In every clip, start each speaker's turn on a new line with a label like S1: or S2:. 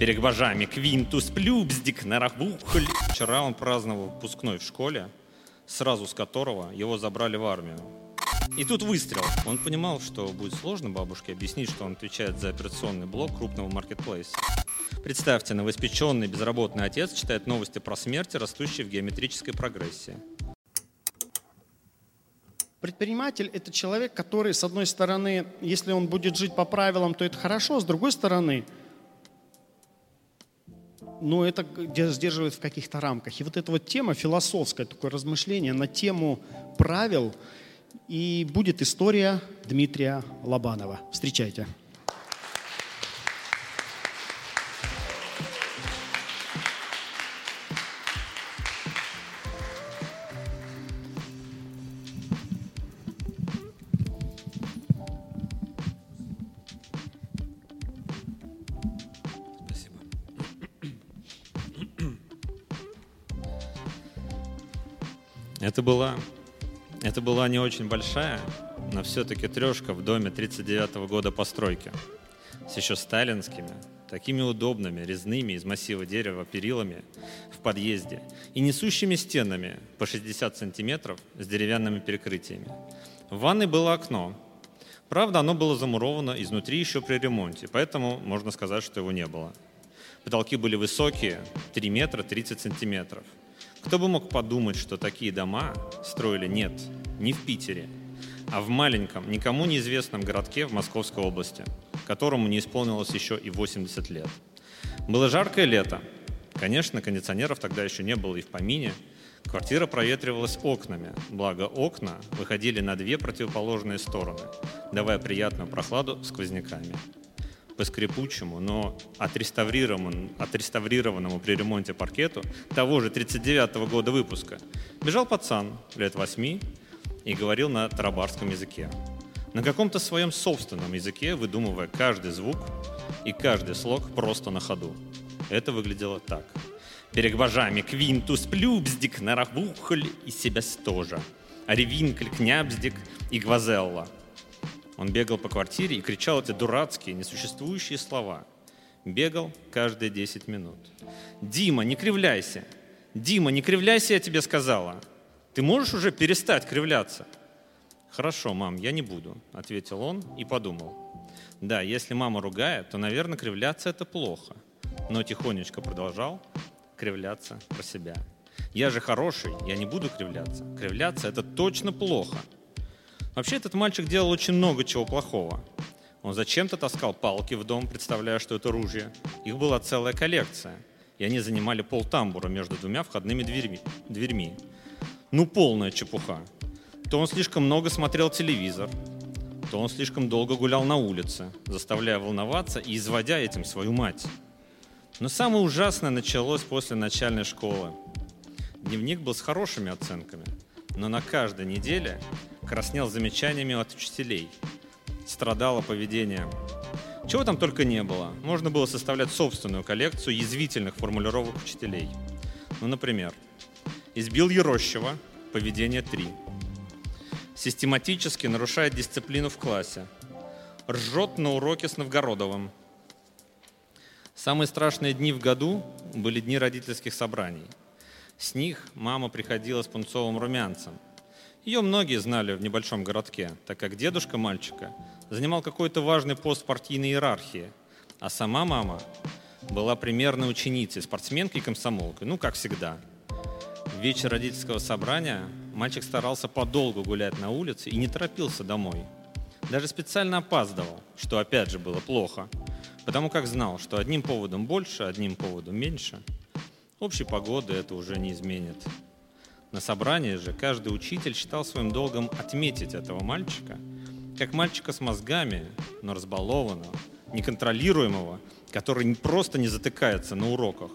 S1: Перед божами Квинтус Плюбздик Наравухль. Вчера он праздновал выпускной в школе, сразу с которого его забрали в армию. И тут выстрел. Он понимал, что будет сложно бабушке объяснить, что он отвечает за операционный блок крупного маркетплейса. Представьте, новоиспеченный безработный отец читает новости про смерти, растущие в геометрической прогрессии.
S2: Предприниматель – это человек, который, с одной стороны, если он будет жить по правилам, то это хорошо, с другой стороны, но это сдерживает в каких-то рамках. И вот эта вот тема, философское такое размышление на тему правил, и будет история Дмитрия Лобанова. Встречайте.
S1: Это была, это была не очень большая, но все-таки трешка в доме 39 -го года постройки. С еще сталинскими, такими удобными, резными из массива дерева перилами в подъезде и несущими стенами по 60 сантиметров с деревянными перекрытиями. В ванной было окно. Правда, оно было замуровано изнутри еще при ремонте, поэтому можно сказать, что его не было. Потолки были высокие, 3 метра 30 сантиметров – кто бы мог подумать, что такие дома строили нет, не в Питере, а в маленьком, никому неизвестном городке в Московской области, которому не исполнилось еще и 80 лет. Было жаркое лето. Конечно, кондиционеров тогда еще не было и в помине. Квартира проветривалась окнами, благо окна выходили на две противоположные стороны, давая приятную прохладу сквозняками по скрипучему, но отреставрированному, отреставрированному при ремонте паркету того же 39 -го года выпуска бежал пацан лет восьми и говорил на тарабарском языке. На каком-то своем собственном языке, выдумывая каждый звук и каждый слог просто на ходу. Это выглядело так. Перед божами Квинтус Плюбздик Нарахбухль и себя стожа. Ревинкль, Княбздик и Гвазелла – он бегал по квартире и кричал эти дурацкие, несуществующие слова. Бегал каждые 10 минут. «Дима, не кривляйся! Дима, не кривляйся, я тебе сказала! Ты можешь уже перестать кривляться?» «Хорошо, мам, я не буду», — ответил он и подумал. «Да, если мама ругает, то, наверное, кривляться это плохо». Но тихонечко продолжал кривляться про себя. «Я же хороший, я не буду кривляться. Кривляться это точно плохо». Вообще этот мальчик делал очень много чего плохого. Он зачем-то таскал палки в дом, представляя, что это ружье. Их была целая коллекция, и они занимали полтамбура между двумя входными дверьми. дверьми. Ну, полная чепуха. То он слишком много смотрел телевизор, то он слишком долго гулял на улице, заставляя волноваться и изводя этим свою мать. Но самое ужасное началось после начальной школы. Дневник был с хорошими оценками, но на каждой неделе краснел замечаниями от учителей. Страдало поведение. Чего там только не было. Можно было составлять собственную коллекцию язвительных формулировок учителей. Ну, например, избил Ерощева, поведение 3. Систематически нарушает дисциплину в классе. Ржет на уроке с Новгородовым. Самые страшные дни в году были дни родительских собраний. С них мама приходила с пунцовым румянцем – ее многие знали в небольшом городке, так как дедушка мальчика занимал какой-то важный пост партийной иерархии, а сама мама была примерной ученицей, спортсменкой и комсомолкой, ну, как всегда. В вечер родительского собрания мальчик старался подолгу гулять на улице и не торопился домой. Даже специально опаздывал, что опять же было плохо, потому как знал, что одним поводом больше, одним поводом меньше. Общей погоды это уже не изменит. На собрании же каждый учитель считал своим долгом отметить этого мальчика, как мальчика с мозгами, но разбалованного, неконтролируемого, который просто не затыкается на уроках.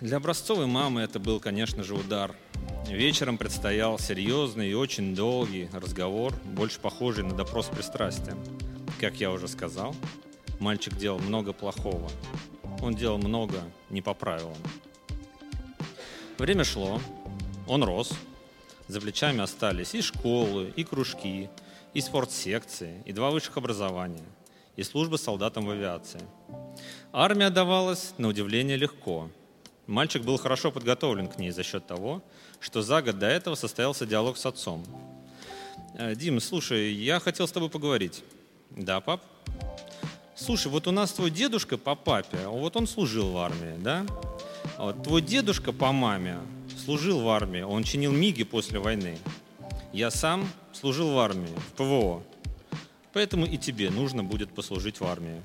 S1: Для образцовой мамы это был, конечно же, удар. Вечером предстоял серьезный и очень долгий разговор, больше похожий на допрос пристрастия. Как я уже сказал, мальчик делал много плохого. Он делал много не по правилам. Время шло, он рос, за плечами остались и школы, и кружки, и спортсекции, и два высших образования, и служба солдатом в авиации. Армия давалась, на удивление, легко. Мальчик был хорошо подготовлен к ней за счет того, что за год до этого состоялся диалог с отцом. «Э, «Дим, слушай, я хотел с тобой поговорить». «Да, пап?» «Слушай, вот у нас твой дедушка по папе, вот он служил в армии, да? Вот твой дедушка по маме служил в армии, он чинил МИГи после войны. Я сам служил в армии, в ПВО. Поэтому и тебе нужно будет послужить в армии.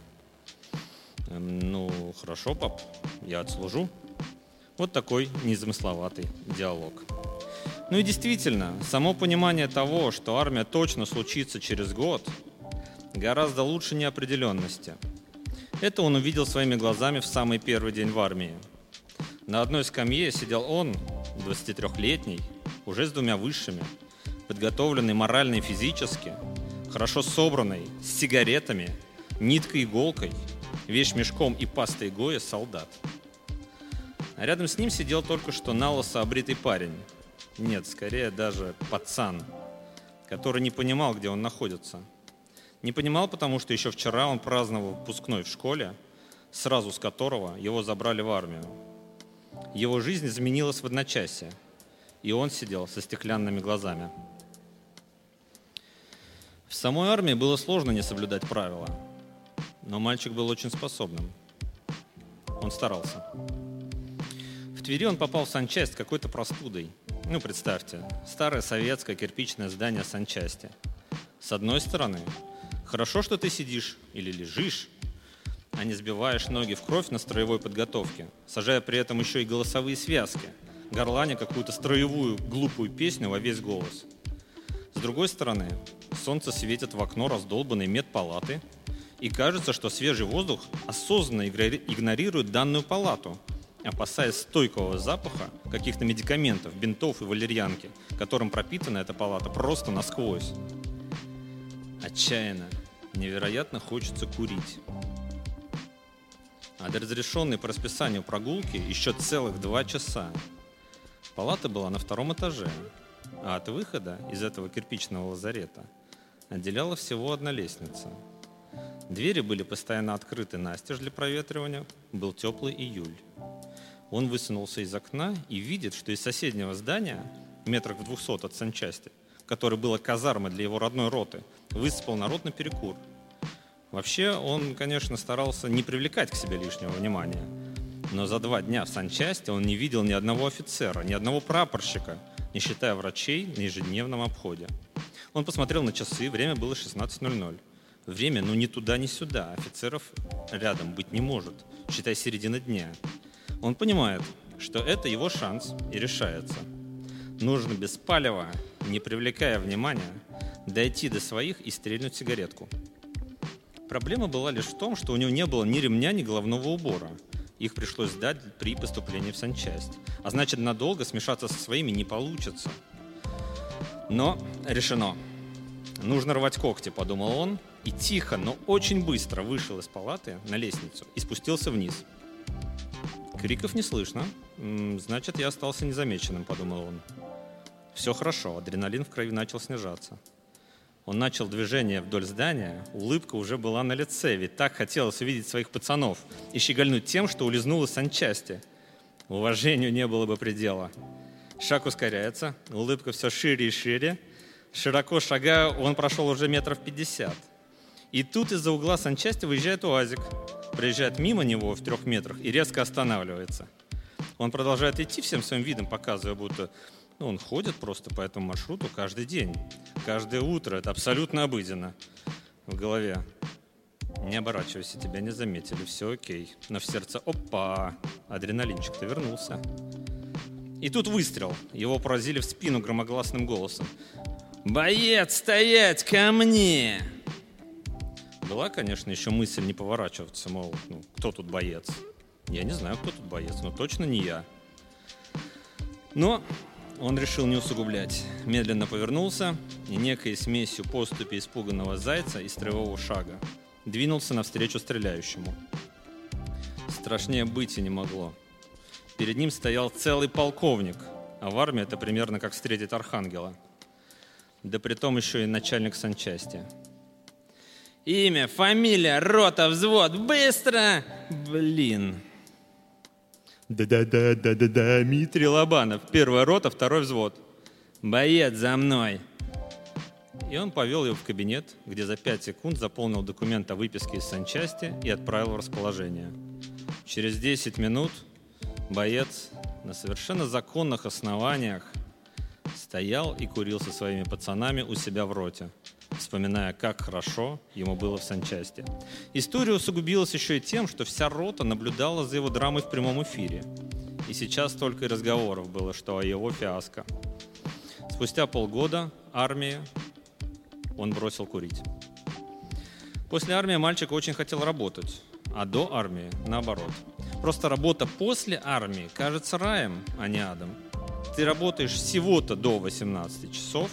S1: Эм, ну, хорошо, пап, я отслужу. Вот такой незамысловатый диалог. Ну и действительно, само понимание того, что армия точно случится через год, гораздо лучше неопределенности. Это он увидел своими глазами в самый первый день в армии. На одной скамье сидел он, 23-летний, уже с двумя высшими, подготовленный морально и физически, хорошо собранный, с сигаретами, ниткой-иголкой, вещмешком и пастой Гоя солдат. А рядом с ним сидел только что налысо обритый парень. Нет, скорее даже пацан, который не понимал, где он находится. Не понимал, потому что еще вчера он праздновал выпускной в школе, сразу с которого его забрали в армию. Его жизнь изменилась в одночасье, и он сидел со стеклянными глазами. В самой армии было сложно не соблюдать правила, но мальчик был очень способным. Он старался. В Твери он попал в санчасть какой-то простудой. Ну, представьте, старое советское кирпичное здание санчасти. С одной стороны, хорошо, что ты сидишь или лежишь, а не сбиваешь ноги в кровь на строевой подготовке, сажая при этом еще и голосовые связки, горланя какую-то строевую глупую песню во весь голос. С другой стороны, солнце светит в окно раздолбанной медпалаты, и кажется, что свежий воздух осознанно игнорирует данную палату, опасаясь стойкого запаха каких-то медикаментов, бинтов и валерьянки, которым пропитана эта палата просто насквозь. Отчаянно, невероятно хочется курить. А до разрешенной по расписанию прогулки еще целых два часа. Палата была на втором этаже, а от выхода из этого кирпичного лазарета – отделяла всего одна лестница. Двери были постоянно открыты настежь для проветривания, был теплый июль. Он высунулся из окна и видит, что из соседнего здания, метрах в двухсот от санчасти, которое было казармой для его родной роты, высыпал народ на перекур. Вообще, он, конечно, старался не привлекать к себе лишнего внимания, но за два дня в санчасти он не видел ни одного офицера, ни одного прапорщика, не считая врачей на ежедневном обходе. Он посмотрел на часы, время было 16.00. Время, ну ни туда, ни сюда. Офицеров рядом быть не может, считай середина дня. Он понимает, что это его шанс и решается. Нужно без палева, не привлекая внимания, дойти до своих и стрельнуть сигаретку. Проблема была лишь в том, что у него не было ни ремня, ни головного убора. Их пришлось сдать при поступлении в санчасть. А значит, надолго смешаться со своими не получится – но решено. Нужно рвать когти, подумал он, и тихо, но очень быстро вышел из палаты на лестницу и спустился вниз. Криков не слышно, значит, я остался незамеченным, подумал он. Все хорошо, адреналин в крови начал снижаться. Он начал движение вдоль здания, улыбка уже была на лице, ведь так хотелось увидеть своих пацанов и щегольнуть тем, что улизнул из санчасти. Уважению не было бы предела. Шаг ускоряется, улыбка все шире и шире. Широко шагая, он прошел уже метров пятьдесят. И тут из-за угла санчасти выезжает УАЗик, проезжает мимо него в трех метрах и резко останавливается. Он продолжает идти всем своим видом, показывая, будто ну, он ходит просто по этому маршруту каждый день, каждое утро. Это абсолютно обыденно в голове. Не оборачивайся, тебя не заметили, все окей. Но в сердце, опа, адреналинчик-то вернулся. И тут выстрел. Его поразили в спину громогласным голосом. «Боец, стоять, ко мне!» Была, конечно, еще мысль не поворачиваться, мол, ну, кто тут боец? Я не знаю, кто тут боец, но точно не я. Но он решил не усугублять. Медленно повернулся и некой смесью поступи испуганного зайца и строевого шага двинулся навстречу стреляющему. Страшнее быть и не могло. Перед ним стоял целый полковник, а в армии это примерно как встретить архангела. Да при том еще и начальник санчасти. Имя, фамилия, рота, взвод, быстро! Блин. Да-да-да-да-да-да, Дмитрий Лобанов. Первая рота, второй взвод. Боец за мной. И он повел его в кабинет, где за 5 секунд заполнил документ о выписке из санчасти и отправил в расположение. Через 10 минут боец на совершенно законных основаниях стоял и курил со своими пацанами у себя в роте, вспоминая, как хорошо ему было в санчасти. История усугубилась еще и тем, что вся рота наблюдала за его драмой в прямом эфире. И сейчас только и разговоров было, что о его фиаско. Спустя полгода армии он бросил курить. После армии мальчик очень хотел работать, а до армии наоборот. Просто работа после армии кажется раем, а не адом. Ты работаешь всего-то до 18 часов,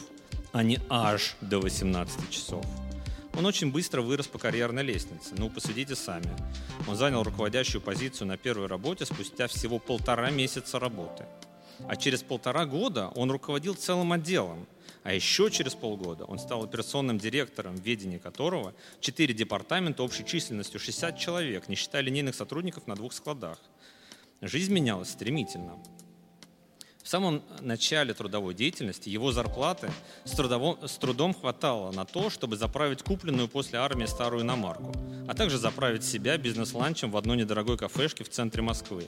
S1: а не аж до 18 часов. Он очень быстро вырос по карьерной лестнице. Ну, посудите сами. Он занял руководящую позицию на первой работе спустя всего полтора месяца работы. А через полтора года он руководил целым отделом, а еще через полгода он стал операционным директором, в ведении которого четыре департамента общей численностью 60 человек, не считая линейных сотрудников на двух складах. Жизнь менялась стремительно. В самом начале трудовой деятельности его зарплаты с, трудовом, с трудом хватало на то, чтобы заправить купленную после армии старую иномарку, а также заправить себя бизнес-ланчем в одной недорогой кафешке в центре Москвы.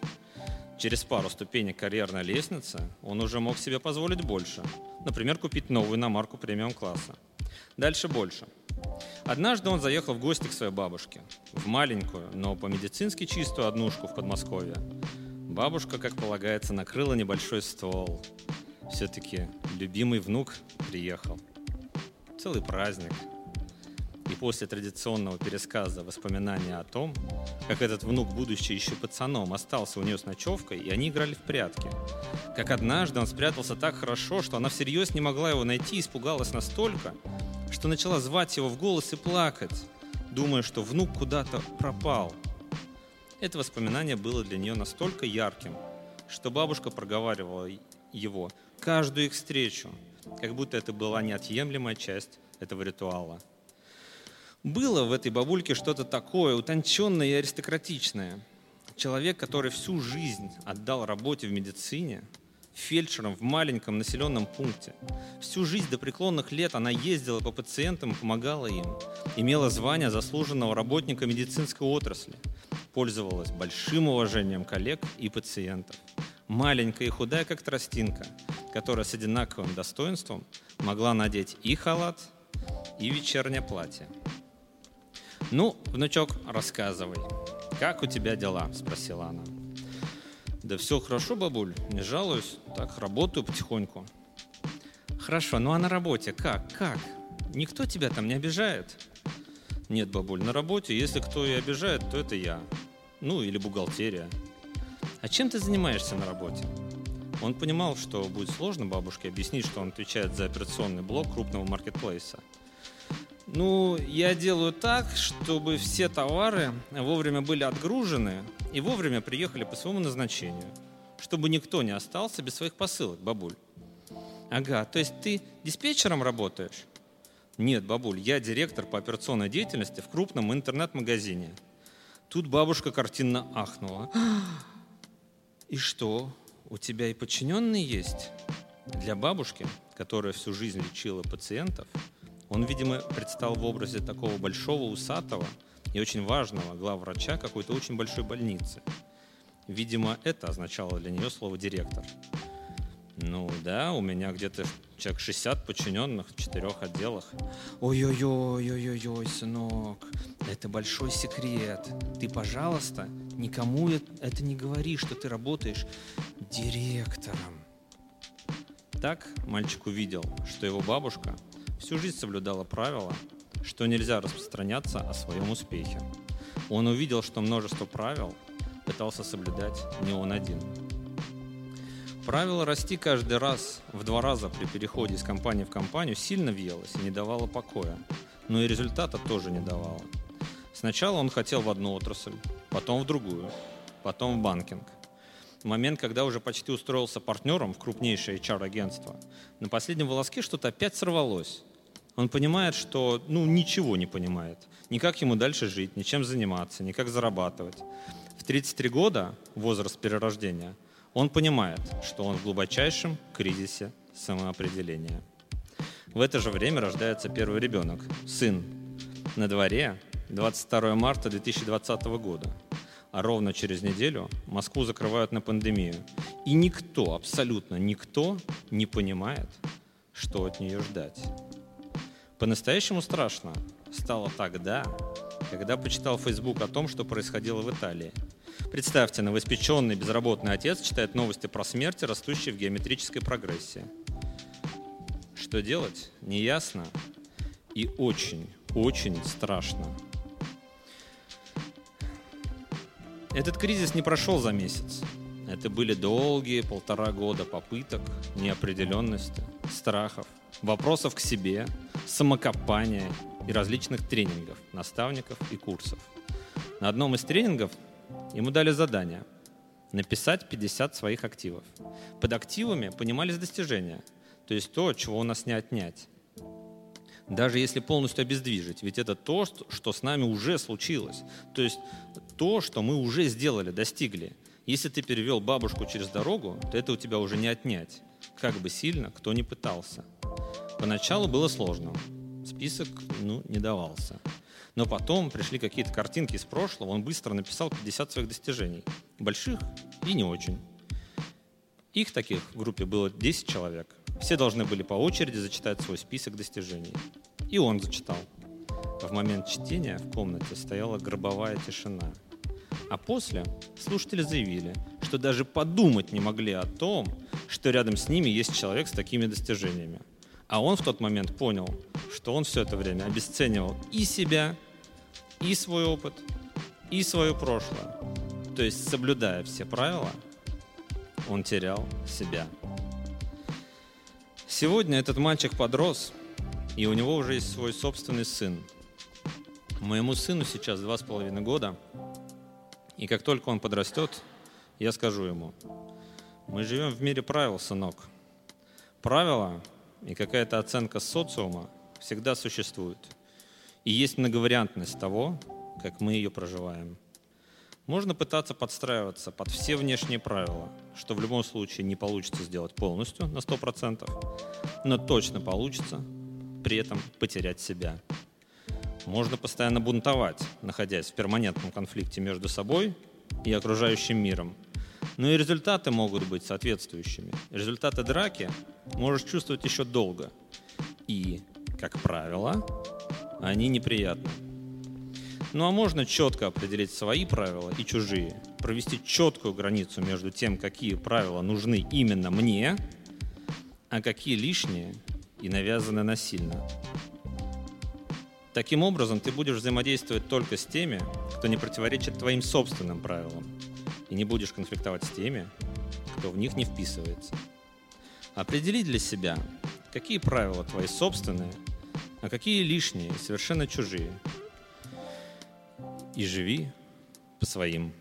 S1: Через пару ступенек карьерной лестницы он уже мог себе позволить больше. Например, купить новую иномарку премиум-класса. Дальше больше. Однажды он заехал в гости к своей бабушке. В маленькую, но по-медицински чистую однушку в Подмосковье. Бабушка, как полагается, накрыла небольшой стол. Все-таки любимый внук приехал. Целый праздник – и после традиционного пересказа воспоминания о том, как этот внук, будучи еще пацаном, остался у нее с ночевкой, и они играли в прятки. Как однажды он спрятался так хорошо, что она всерьез не могла его найти и испугалась настолько, что начала звать его в голос и плакать, думая, что внук куда-то пропал. Это воспоминание было для нее настолько ярким, что бабушка проговаривала его каждую их встречу, как будто это была неотъемлемая часть этого ритуала – было в этой бабульке что-то такое утонченное и аристократичное. Человек, который всю жизнь отдал работе в медицине, фельдшером в маленьком населенном пункте. Всю жизнь до преклонных лет она ездила по пациентам и помогала им. Имела звание заслуженного работника медицинской отрасли. Пользовалась большим уважением коллег и пациентов. Маленькая и худая, как тростинка, которая с одинаковым достоинством могла надеть и халат, и вечернее платье. «Ну, внучок, рассказывай, как у тебя дела?» – спросила она. «Да все хорошо, бабуль, не жалуюсь, так работаю потихоньку». «Хорошо, ну а на работе как? Как? Никто тебя там не обижает?» «Нет, бабуль, на работе, если кто и обижает, то это я. Ну, или бухгалтерия». «А чем ты занимаешься на работе?» Он понимал, что будет сложно бабушке объяснить, что он отвечает за операционный блок крупного маркетплейса – ну, я делаю так, чтобы все товары вовремя были отгружены и вовремя приехали по своему назначению, чтобы никто не остался без своих посылок, бабуль. Ага, то есть ты диспетчером работаешь? Нет, бабуль, я директор по операционной деятельности в крупном интернет-магазине. Тут бабушка картинно ахнула. И что, у тебя и подчиненные есть? Для бабушки, которая всю жизнь лечила пациентов, он, видимо, предстал в образе такого большого, усатого и очень важного главврача какой-то очень большой больницы. Видимо, это означало для нее слово «директор». Ну да, у меня где-то человек 60 подчиненных в четырех отделах. Ой-ой-ой-ой-ой, сынок, это большой секрет. Ты, пожалуйста, никому это не говори, что ты работаешь директором. Так мальчик увидел, что его бабушка всю жизнь соблюдала правила, что нельзя распространяться о своем успехе. Он увидел, что множество правил пытался соблюдать не он один. Правило расти каждый раз в два раза при переходе из компании в компанию сильно въелось и не давало покоя, но и результата тоже не давало. Сначала он хотел в одну отрасль, потом в другую, потом в банкинг. Момент, когда уже почти устроился партнером в крупнейшее HR-агентство, на последнем волоске что-то опять сорвалось, Он понимает, что ну, ничего не понимает. Ни как ему дальше жить, ни чем заниматься, ни как зарабатывать. В 33 года, возраст перерождения, он понимает, что он в глубочайшем кризисе самоопределения. В это же время рождается первый ребенок, сын. На дворе 22 марта 2020 года. А ровно через неделю Москву закрывают на пандемию. И никто, абсолютно никто не понимает, что от нее ждать. По-настоящему страшно стало тогда, когда почитал Facebook о том, что происходило в Италии. Представьте, новоиспеченный безработный отец читает новости про смерти, растущие в геометрической прогрессии. Что делать? Неясно и очень, очень страшно. Этот кризис не прошел за месяц. Это были долгие полтора года попыток, неопределенности, страхов, вопросов к себе, самокопания и различных тренингов, наставников и курсов. На одном из тренингов ему дали задание написать 50 своих активов. Под активами понимались достижения, то есть то, чего у нас не отнять. Даже если полностью обездвижить, ведь это то, что с нами уже случилось. То есть то, что мы уже сделали, достигли. Если ты перевел бабушку через дорогу, то это у тебя уже не отнять, как бы сильно кто ни пытался. Поначалу было сложно, список ну, не давался. Но потом пришли какие-то картинки из прошлого, он быстро написал 50 своих достижений. Больших и не очень. Их таких в группе было 10 человек. Все должны были по очереди зачитать свой список достижений. И он зачитал. В момент чтения в комнате стояла гробовая тишина. А после слушатели заявили, что даже подумать не могли о том, что рядом с ними есть человек с такими достижениями. А он в тот момент понял, что он все это время обесценивал и себя, и свой опыт, и свое прошлое. То есть, соблюдая все правила, он терял себя. Сегодня этот мальчик подрос, и у него уже есть свой собственный сын. Моему сыну сейчас два с половиной года, и как только он подрастет, я скажу ему, мы живем в мире правил, сынок. Правила и какая-то оценка социума всегда существуют. И есть многовариантность того, как мы ее проживаем. Можно пытаться подстраиваться под все внешние правила, что в любом случае не получится сделать полностью на 100%, но точно получится при этом потерять себя. Можно постоянно бунтовать, находясь в перманентном конфликте между собой и окружающим миром. Но и результаты могут быть соответствующими. Результаты драки можешь чувствовать еще долго. И, как правило, они неприятны. Ну а можно четко определить свои правила и чужие, провести четкую границу между тем, какие правила нужны именно мне, а какие лишние и навязаны насильно. Таким образом, ты будешь взаимодействовать только с теми, кто не противоречит твоим собственным правилам, и не будешь конфликтовать с теми, кто в них не вписывается. Определи для себя, какие правила твои собственные, а какие лишние совершенно чужие – и живи по своим